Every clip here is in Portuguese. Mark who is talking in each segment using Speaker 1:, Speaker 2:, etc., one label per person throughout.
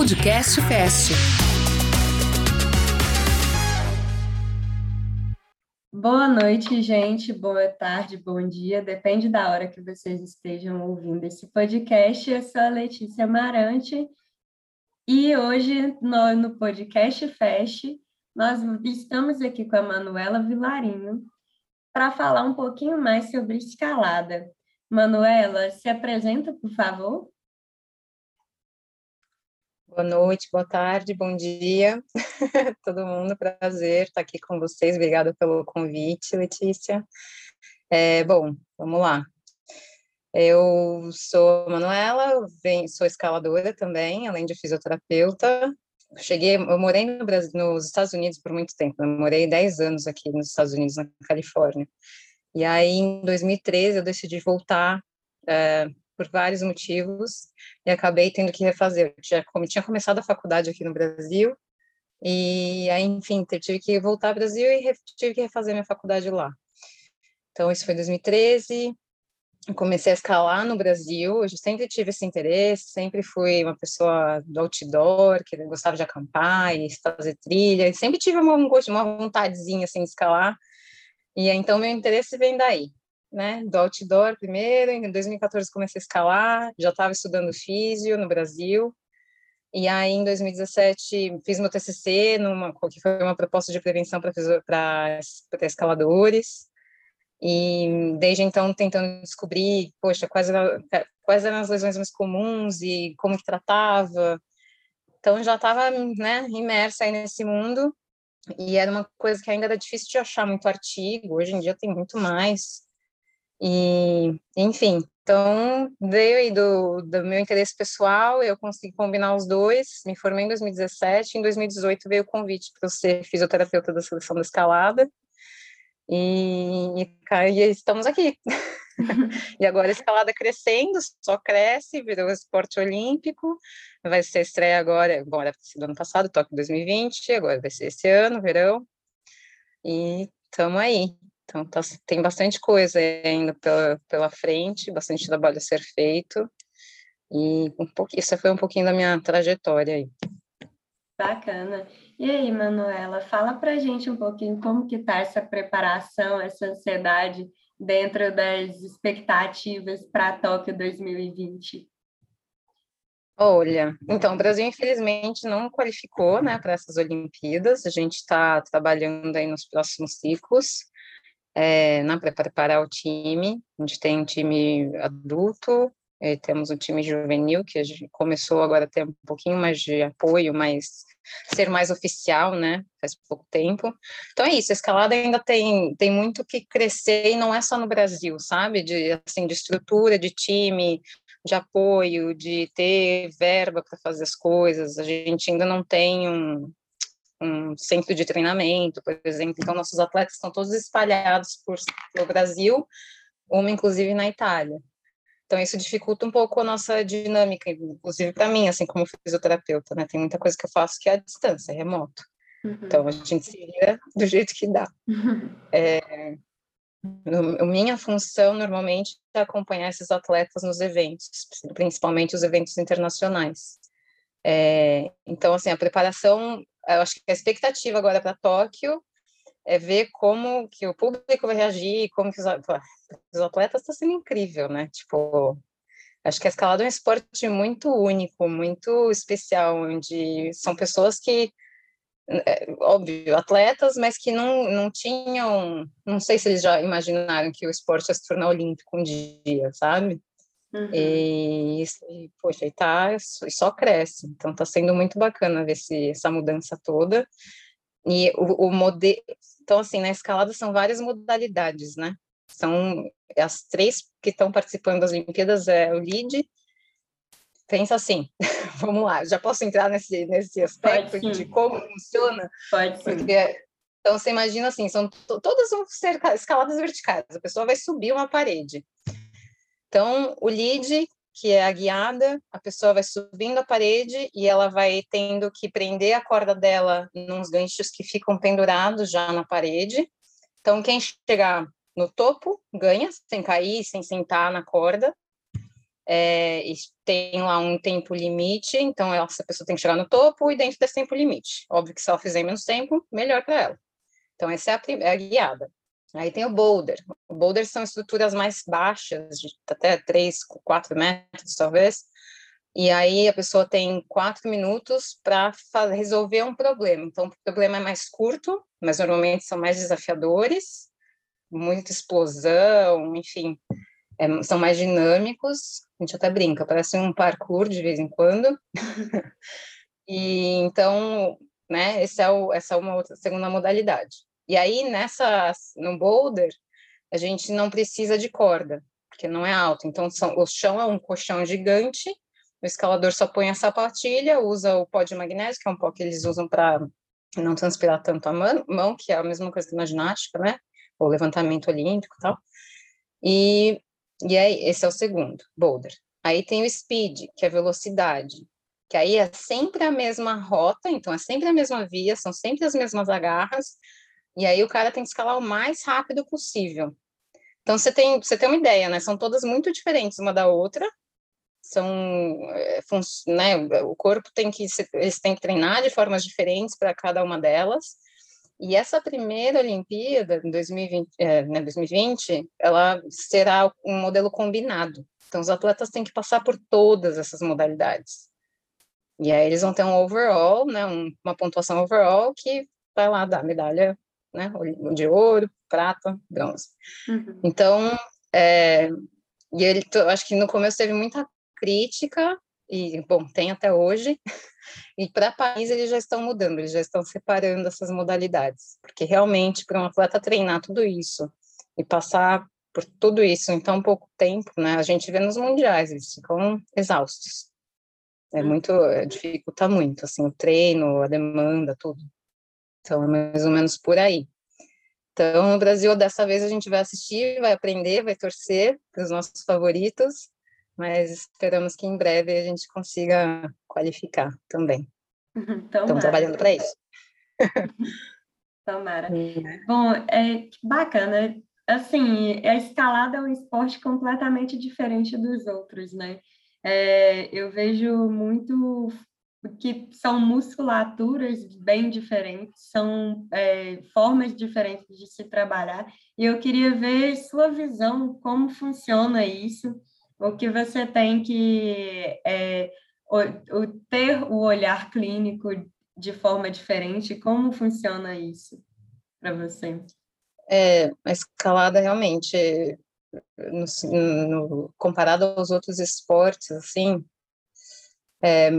Speaker 1: Podcast Fest.
Speaker 2: Boa noite, gente. Boa tarde, bom dia. Depende da hora que vocês estejam ouvindo esse podcast. Eu sou a Letícia Marante e hoje no, no Podcast Fest nós estamos aqui com a Manuela Vilarinho para falar um pouquinho mais sobre escalada. Manuela, se apresenta, por favor.
Speaker 3: Boa noite, boa tarde, bom dia, todo mundo, prazer estar aqui com vocês, obrigada pelo convite, Letícia. É, bom, vamos lá. Eu sou Manuela, venho, sou escaladora também, além de fisioterapeuta. Cheguei, eu morei no Brasil, nos Estados Unidos por muito tempo, eu morei 10 anos aqui nos Estados Unidos, na Califórnia. E aí, em 2013, eu decidi voltar é, por vários motivos e acabei tendo que refazer. Eu tinha, tinha começado a faculdade aqui no Brasil e aí, enfim, tive que voltar ao Brasil e tive que refazer minha faculdade lá. Então, isso foi 2013. Comecei a escalar no Brasil. Eu sempre tive esse interesse, sempre fui uma pessoa do outdoor, que gostava de acampar e fazer trilha. sempre tive uma, uma vontadezinha assim, de escalar. E então, meu interesse vem daí né, do outdoor primeiro, em 2014 comecei a escalar, já estava estudando físio no Brasil, e aí em 2017 fiz meu TCC, numa, que foi uma proposta de prevenção para escaladores, e desde então tentando descobrir, poxa, quais eram, quais eram as lesões mais comuns e como que tratava, então já estava né, imersa aí nesse mundo, e era uma coisa que ainda era difícil de achar muito artigo, hoje em dia tem muito mais, e, enfim, então veio aí do, do meu interesse pessoal, eu consegui combinar os dois, me formei em 2017, em 2018 veio o convite para eu ser fisioterapeuta da seleção da escalada, e, e, estamos aqui. e agora a escalada crescendo, só cresce, virou esporte olímpico, vai ser estreia agora, era do ano passado, Tóquio 2020, agora vai ser esse ano, verão, e estamos aí. Então, tá, tem bastante coisa ainda pela, pela frente, bastante trabalho a ser feito. E um isso foi um pouquinho da minha trajetória aí.
Speaker 2: Bacana. E aí, Manuela, fala pra gente um pouquinho como que tá essa preparação, essa ansiedade dentro das expectativas para Tóquio 2020.
Speaker 3: Olha, então, o Brasil infelizmente não qualificou, né, para essas Olimpíadas. A gente está trabalhando aí nos próximos ciclos é, né, para preparar o time. A gente tem um time adulto, é, temos um time juvenil, que começou agora a ter um pouquinho mais de apoio, mas ser mais oficial, né? Faz pouco tempo. Então é isso, a escalada ainda tem, tem muito que crescer e não é só no Brasil, sabe? De, assim, de estrutura, de time, de apoio, de ter verba para fazer as coisas. A gente ainda não tem um, um centro de treinamento, por exemplo. Então, nossos atletas estão todos espalhados por, pelo Brasil, uma inclusive na Itália. Então, isso dificulta um pouco a nossa dinâmica, inclusive para mim, assim, como fisioterapeuta, né? Tem muita coisa que eu faço que é à distância, é remoto. Uhum. Então, a gente se vira do jeito que dá. Uhum. É, minha função, normalmente, é acompanhar esses atletas nos eventos, principalmente os eventos internacionais. É, então, assim, a preparação eu acho que a expectativa agora para Tóquio é ver como que o público vai reagir, como que os, os atletas está sendo incrível, né? Tipo, acho que a escalada é um esporte muito único, muito especial, onde são pessoas que, é, óbvio, atletas, mas que não, não tinham, não sei se eles já imaginaram que o esporte ia se tornar olímpico um dia, sabe? Uhum. E, e, poxa, e tá, e só cresce. Então, tá sendo muito bacana ver esse, essa mudança toda. E o, o modelo. Então, assim, na escalada são várias modalidades, né? São as três que estão participando das Olimpíadas é o lead. Pensa assim, vamos lá, já posso entrar nesse, nesse aspecto de como funciona?
Speaker 2: Pode sim.
Speaker 3: Porque, então, você imagina assim, são todas vão ser escaladas verticais, a pessoa vai subir uma parede. Então, o lead, que é a guiada, a pessoa vai subindo a parede e ela vai tendo que prender a corda dela nos ganchos que ficam pendurados já na parede. Então, quem chegar no topo ganha, sem cair, sem sentar na corda. é, tem lá um tempo limite, então essa pessoa tem que chegar no topo e dentro desse tempo limite. Óbvio que se ela fizer menos tempo, melhor para ela. Então, essa é a, é a, guiada. Aí tem o boulder. O boulder são estruturas mais baixas, de até 3, 4 metros, talvez. E aí a pessoa tem quatro minutos para resolver um problema. Então, o problema é mais curto, mas normalmente são mais desafiadores, muita explosão, enfim, é, são mais dinâmicos. A gente até brinca, parece um parkour de vez em quando. e então, né, esse é o, essa é uma outra, segunda modalidade. E aí, nessa, no boulder, a gente não precisa de corda, porque não é alto. Então, são, o chão é um colchão gigante, o escalador só põe a sapatilha, usa o pó de magnésio, que é um pó que eles usam para não transpirar tanto a mão, que é a mesma coisa que na ginástica, né? O levantamento olímpico e tal. E, e aí, esse é o segundo, boulder. Aí tem o speed, que é velocidade, que aí é sempre a mesma rota, então é sempre a mesma via, são sempre as mesmas agarras, e aí o cara tem que escalar o mais rápido possível. Então você tem, você tem uma ideia, né? São todas muito diferentes uma da outra, são é, né, o corpo tem que eles têm que treinar de formas diferentes para cada uma delas. E essa primeira Olimpíada em 2020, é, né, 2020 ela será um modelo combinado. Então os atletas têm que passar por todas essas modalidades. E aí eles vão ter um overall né? Um, uma pontuação overall que vai lá dar medalha né de ouro prata bronze uhum. então é, e ele, acho que no começo teve muita crítica, e, bom, tem até hoje, e para país eles já estão mudando, eles já estão separando essas modalidades, porque realmente, para um atleta treinar tudo isso e passar por tudo isso em tão pouco tempo, né, a gente vê nos mundiais, eles ficam exaustos. É hum. muito, é, dificulta muito, assim, o treino, a demanda, tudo. Então, é mais ou menos por aí. Então, no Brasil, dessa vez a gente vai assistir, vai aprender, vai torcer para os nossos favoritos mas esperamos que em breve a gente consiga qualificar também. Estamos trabalhando para isso.
Speaker 2: Tomara. É. Bom, é bacana. Assim, a escalada é um esporte completamente diferente dos outros, né? É, eu vejo muito que são musculaturas bem diferentes, são é, formas diferentes de se trabalhar, e eu queria ver sua visão, como funciona isso, o que você tem que é, o, o, ter o olhar clínico de forma diferente, como funciona isso para você?
Speaker 3: É, a escalada realmente, no, no, comparado aos outros esportes, assim, é,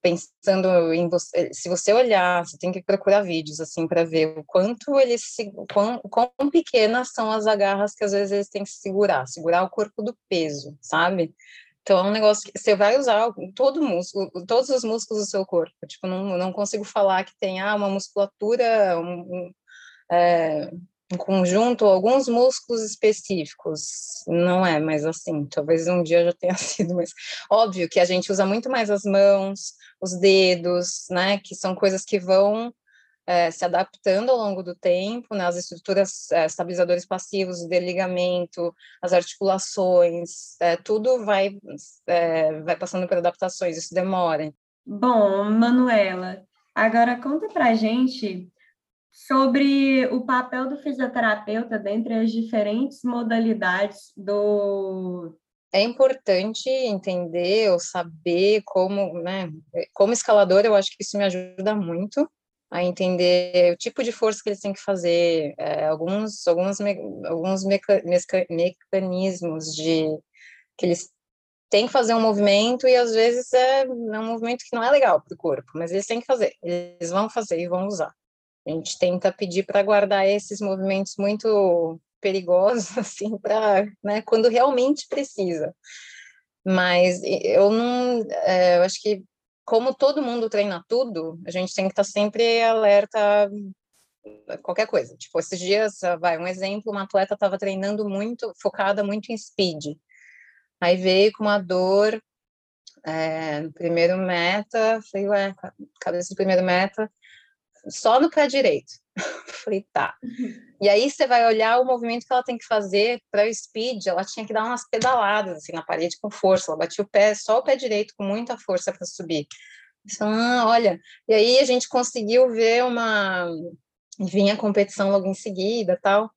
Speaker 3: pensando em você, se você olhar, você tem que procurar vídeos assim para ver o quanto eles se, quão, quão pequenas são as agarras que às vezes eles têm que segurar, segurar o corpo do peso, sabe? Então é um negócio que você vai usar todo músculo, todos os músculos do seu corpo. Tipo, não, não consigo falar que tem ah, uma musculatura, um, um, é, um conjunto, alguns músculos específicos. Não é, mas assim, talvez um dia já tenha sido, mas óbvio que a gente usa muito mais as mãos, os dedos, né, que são coisas que vão é, se adaptando ao longo do tempo, né, as estruturas é, estabilizadores passivos, o deligamento, as articulações, é, tudo vai, é, vai passando por adaptações, isso demora.
Speaker 2: Bom, Manuela, agora conta pra gente sobre o papel do fisioterapeuta dentre as diferentes modalidades do.
Speaker 3: É importante entender ou saber como, né? Como escalador, eu acho que isso me ajuda muito a entender o tipo de força que eles têm que fazer, é, alguns, alguns, alguns meca, mecanismos de que eles têm que fazer um movimento e às vezes é, é um movimento que não é legal para o corpo, mas eles têm que fazer, eles vão fazer e vão usar. A gente tenta pedir para guardar esses movimentos muito perigosos, assim, para, né, quando realmente precisa. Mas eu não, é, eu acho que como todo mundo treina tudo, a gente tem que estar tá sempre alerta qualquer coisa. Tipo, esses dias, vai, um exemplo, uma atleta estava treinando muito, focada muito em speed. Aí veio com uma dor, é, primeiro meta, falei, ué, cabeça do primeiro meta, só no pé direito. Falei, tá. E aí você vai olhar o movimento que ela tem que fazer para o speed, ela tinha que dar umas pedaladas assim na parede com força, ela batia o pé, só o pé direito com muita força para subir. Ah, olha, e aí a gente conseguiu ver uma vinha a competição logo em seguida, tal.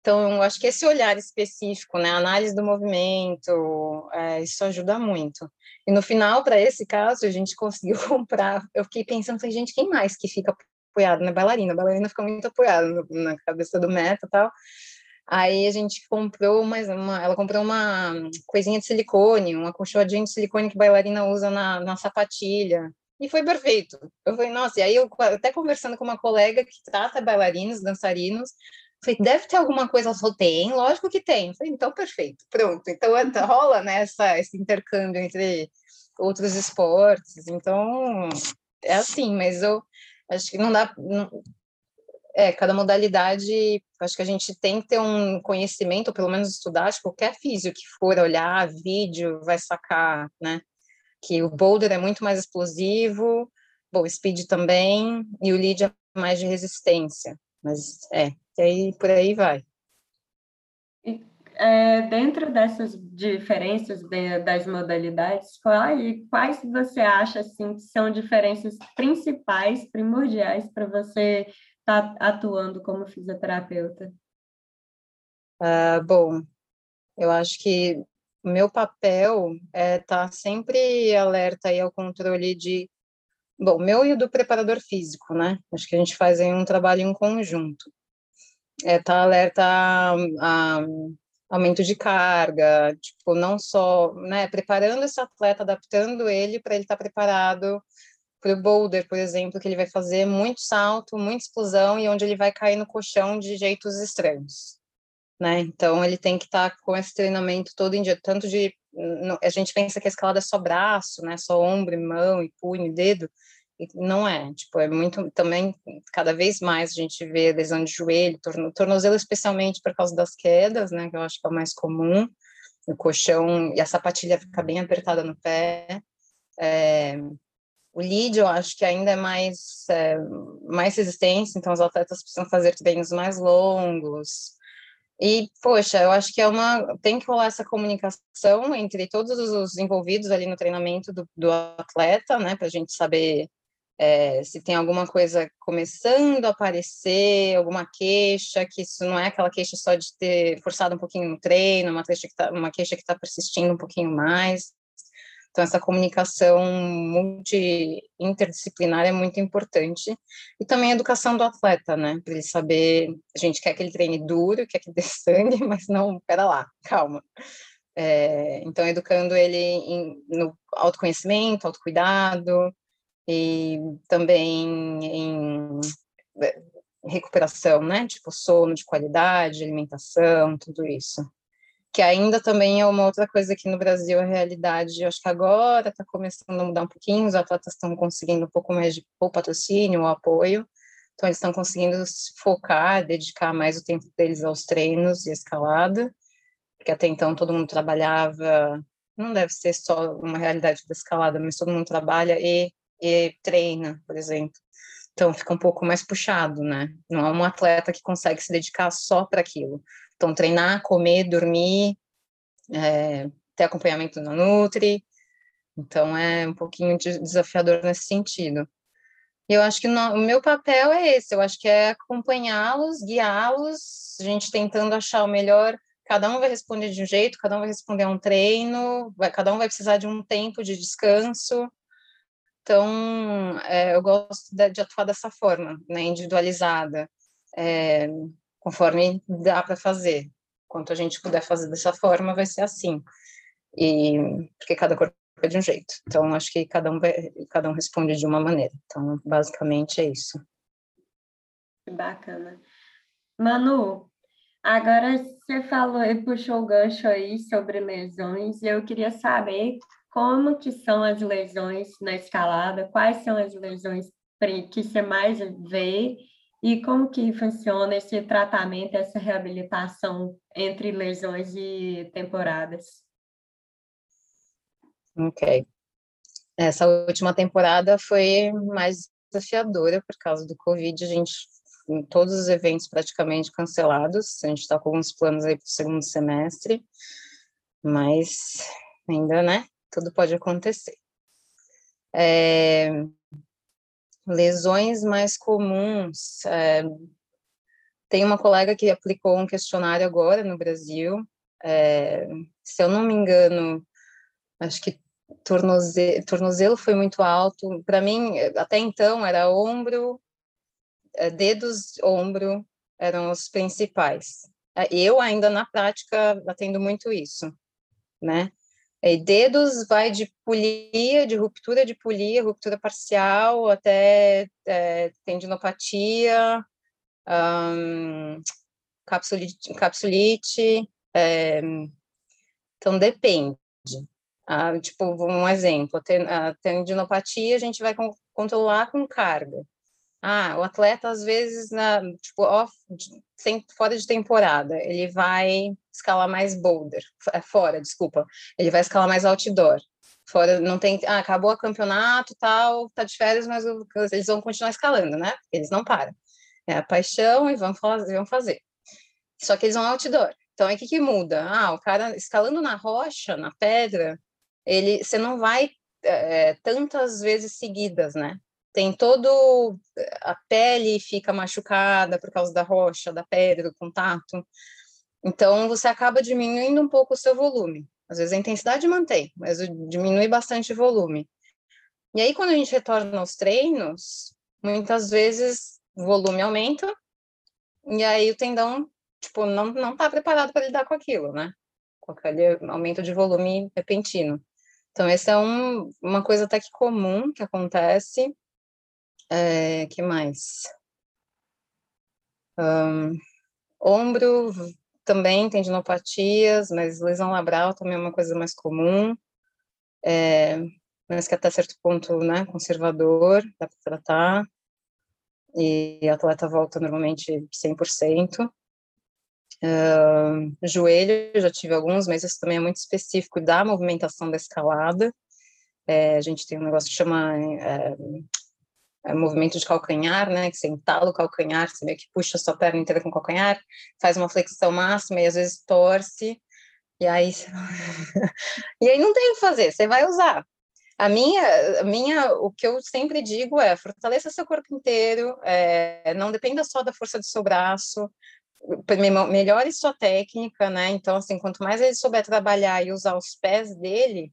Speaker 3: Então, eu acho que esse olhar específico, né, análise do movimento, é, isso ajuda muito. E no final, para esse caso, a gente conseguiu comprar. Eu fiquei pensando, gente, quem mais que fica apoiado na bailarina. A bailarina fica muito apoiada no, na cabeça do meta e tal. Aí a gente comprou mais uma, ela comprou uma coisinha de silicone, uma acolchoadinha de silicone que bailarina usa na, na sapatilha. E foi perfeito. Eu falei, nossa, e aí eu até conversando com uma colega que trata bailarinos, dançarinos, falei, deve ter alguma coisa, ela falou, tem, lógico que tem. Falei, então perfeito, pronto. Então rola né, esse intercâmbio entre outros esportes. Então, é assim, mas eu Acho que não dá. Não, é, cada modalidade, acho que a gente tem que ter um conhecimento, ou pelo menos estudar, acho que qualquer físico que for olhar vídeo vai sacar, né? Que o boulder é muito mais explosivo, bom, o speed também, e o lead é mais de resistência. Mas é, e aí por aí vai
Speaker 2: é, dentro dessas diferenças de, das modalidades, quais, quais você acha assim, que são diferenças principais, primordiais para você estar tá atuando como fisioterapeuta?
Speaker 3: Uh, bom, eu acho que o meu papel é estar tá sempre alerta aí ao controle de Bom, meu e do preparador físico, né? Acho que a gente faz aí um trabalho em conjunto. É estar tá alerta a, a aumento de carga, tipo, não só, né, preparando esse atleta, adaptando ele para ele estar tá preparado para o boulder, por exemplo, que ele vai fazer muito salto, muita explosão e onde ele vai cair no colchão de jeitos estranhos, né? Então ele tem que estar tá com esse treinamento todo em dia, tanto de a gente pensa que a escalada é só braço, né, só ombro, mão e punho, e dedo, não é, tipo, é muito, também, cada vez mais a gente vê lesão de joelho, torno, tornozelo especialmente por causa das quedas, né, que eu acho que é o mais comum, o colchão e a sapatilha fica bem apertada no pé, é, o lead eu acho que ainda é mais, é, mais resistência, então os atletas precisam fazer treinos mais longos, e, poxa, eu acho que é uma. Tem que rolar essa comunicação entre todos os envolvidos ali no treinamento do, do atleta, né, para a gente saber é, se tem alguma coisa começando a aparecer, alguma queixa, que isso não é aquela queixa só de ter forçado um pouquinho no treino, uma queixa que está está persistindo um pouquinho mais. Então essa comunicação multi interdisciplinar é muito importante e também a educação do atleta, né? Para ele saber, a gente quer que ele treine duro, quer que dê sangue, mas não, pera lá, calma. É, então educando ele em, no autoconhecimento, autocuidado, e também em eh, recuperação, né? Tipo sono de qualidade, alimentação, tudo isso. Que ainda também é uma outra coisa que no Brasil a realidade, eu acho que agora está começando a mudar um pouquinho, os atletas estão conseguindo um pouco mais de ou patrocínio ou apoio, então eles estão conseguindo focar, dedicar mais o tempo deles aos treinos e escalada, porque até então todo mundo trabalhava, não deve ser só uma realidade da escalada, mas todo mundo trabalha e e treina, por exemplo. Então fica um pouco mais puxado, né? Não é um atleta que consegue se dedicar só para aquilo. Então treinar, comer, dormir, é, ter acompanhamento na Nutri. Então é um pouquinho desafiador nesse sentido. E eu acho que no, o meu papel é esse, eu acho que é acompanhá-los, guiá-los, a gente tentando achar o melhor. Cada um vai responder de um jeito, cada um vai responder a um treino, vai, cada um vai precisar de um tempo de descanso. Então, é, eu gosto de, de, atuar dessa forma, né, individualizada, é, conforme dá para fazer. Quanto a gente puder fazer dessa forma, vai ser assim. E porque cada corpo é de um jeito. Então, acho que cada um cada um responde de uma maneira. Então, basicamente é isso.
Speaker 2: Bacana. Manu, agora você falou e puxou o gancho aí sobre lesões, e eu queria saber como que são as lesões na escalada, quais são as lesões que você mais vê e como que funciona esse tratamento, essa reabilitação entre lesões e temporadas.
Speaker 3: Ok. Essa última temporada foi mais desafiadora por causa do Covid. A gente todos os eventos praticamente cancelados. A gente está com alguns planos aí para o segundo semestre, mas ainda, né? Tudo pode acontecer. É, lesões mais comuns. É, tem uma colega que aplicou um questionário agora no Brasil. É, se eu não me engano, acho que tornozelo, tornozelo foi muito alto. Para mim, até então, era ombro, é, dedos, ombro, eram os principais. É, eu ainda na prática atendo muito isso, né? E dedos vai de polia, de ruptura de polia, ruptura parcial, até é, tendinopatia, um, capsulite, capsulite é, então depende. Ah, tipo, um exemplo, a tendinopatia a gente vai controlar com carga. Ah, o atleta, às vezes, na, tipo, off, sem, fora de temporada, ele vai escalar mais boulder, é fora, desculpa, ele vai escalar mais outdoor. Fora, não tem, ah, acabou o campeonato, tal, tá de férias, mas eles vão continuar escalando, né? Eles não param. É a paixão e vão fazer, vão fazer. Só que eles vão outdoor. Então, o que, que muda? Ah, o cara escalando na rocha, na pedra, ele, você não vai é, tantas vezes seguidas, né? Tem todo a pele fica machucada por causa da rocha, da pedra, do contato. Então você acaba diminuindo um pouco o seu volume. Às vezes a intensidade mantém, mas diminui bastante o volume. E aí quando a gente retorna aos treinos, muitas vezes o volume aumenta e aí o tendão tipo não não está preparado para lidar com aquilo, né? Com aquele aumento de volume repentino. Então, essa é um, uma coisa até que comum que acontece. É, que mais? Um, ombro também tem dinopatias, mas lesão labral também é uma coisa mais comum. É, mas que até certo ponto, né, conservador, dá para tratar. E atleta volta normalmente 100%. Uh, joelho, já tive alguns, mas isso também é muito específico da movimentação da escalada. É, a gente tem um negócio que chama é, movimento de calcanhar, né? Que você entala o calcanhar, você meio que puxa a sua perna inteira com o calcanhar, faz uma flexão máxima e às vezes torce. E aí, e aí não tem o que fazer, você vai usar. A minha, a minha, o que eu sempre digo é fortaleça seu corpo inteiro, é, não dependa só da força do seu braço, melhore sua técnica, né? Então, assim, quanto mais ele souber trabalhar e usar os pés dele,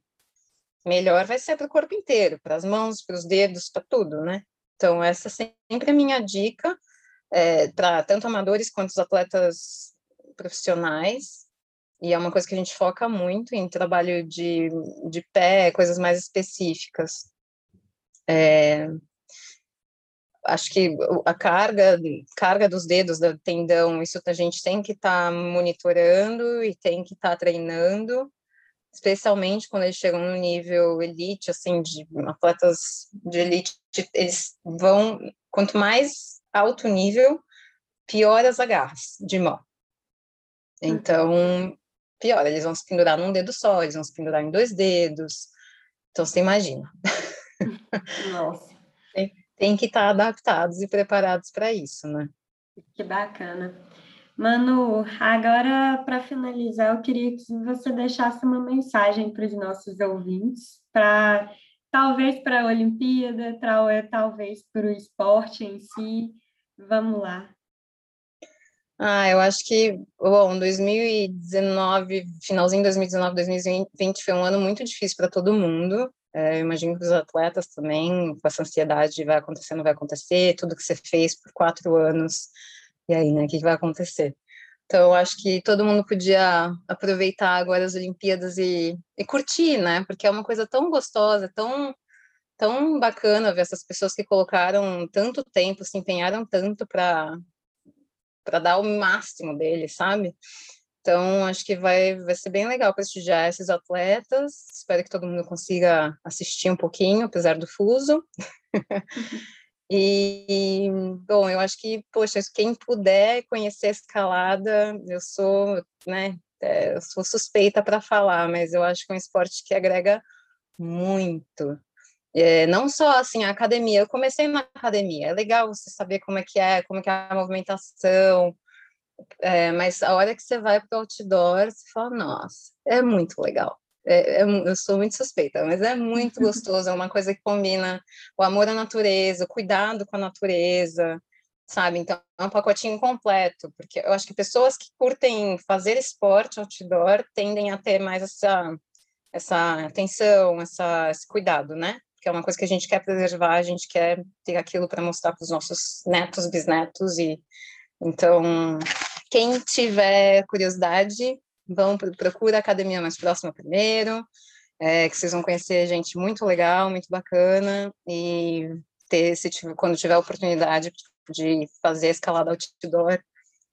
Speaker 3: melhor vai ser para o corpo inteiro, para as mãos, para os dedos, para tudo, né? Então, essa é sempre a minha dica é, para tanto amadores quanto os atletas profissionais. E é uma coisa que a gente foca muito em trabalho de, de pé, coisas mais específicas. É, acho que a carga, carga dos dedos do tendão, isso a gente tem que estar tá monitorando e tem que estar tá treinando, especialmente quando eles chegam no nível elite, assim, de atletas de elite, eles vão, quanto mais alto nível, pior as agarras de mão. Então, pior, eles vão se pendurar num dedo só, eles vão se pendurar em dois dedos. Então, você imagina.
Speaker 2: Nossa
Speaker 3: tem que estar adaptados e preparados para isso, né?
Speaker 2: Que bacana. Manu, agora para finalizar, eu queria que você deixasse uma mensagem para os nossos ouvintes, para talvez para a Olimpíada, pra, talvez para o esporte em si. Vamos lá.
Speaker 3: Ah, eu acho que, bom, 2019, finalzinho de 2019, 2020 foi um ano muito difícil para todo mundo. É, eu imagino que os atletas também, com essa ansiedade, vai acontecer, não vai acontecer, tudo que você fez por quatro anos, e aí, né, o que vai acontecer? Então, eu acho que todo mundo podia aproveitar agora as Olimpíadas e, e curtir, né, porque é uma coisa tão gostosa, tão, tão bacana ver essas pessoas que colocaram tanto tempo, se empenharam tanto para dar o máximo deles, sabe? Então, acho que vai, vai ser bem legal prestigiar esses atletas. Espero que todo mundo consiga assistir um pouquinho, apesar do fuso. e, bom, eu acho que, poxa, quem puder conhecer a escalada, eu sou, né, é, eu sou suspeita para falar, mas eu acho que é um esporte que agrega muito. É, não só assim a academia, eu comecei na academia, é legal você saber como é que é, como é que é a movimentação, é, mas a hora que você vai para o outdoor, você fala, nossa, é muito legal. É, é, eu sou muito suspeita, mas é muito gostoso, é uma coisa que combina o amor à natureza, o cuidado com a natureza, sabe? Então, é um pacotinho completo, porque eu acho que pessoas que curtem fazer esporte outdoor tendem a ter mais essa, essa atenção, essa, esse cuidado, né? Porque é uma coisa que a gente quer preservar, a gente quer ter aquilo para mostrar para os nossos netos, bisnetos, e então, quem tiver curiosidade, vão procura a academia mais próxima primeiro, é, que vocês vão conhecer gente muito legal, muito bacana, e ter, se tiver, quando tiver a oportunidade de fazer a escalada outdoor,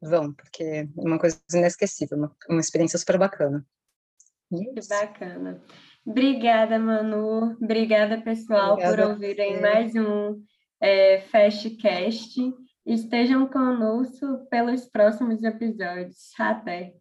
Speaker 3: vão, porque é uma coisa inesquecível, uma, uma experiência super bacana.
Speaker 2: É que bacana. Obrigada, Manu. Obrigada, pessoal, Obrigada por ouvirem mais um é, Fastcast. Estejam conosco pelos próximos episódios. Até!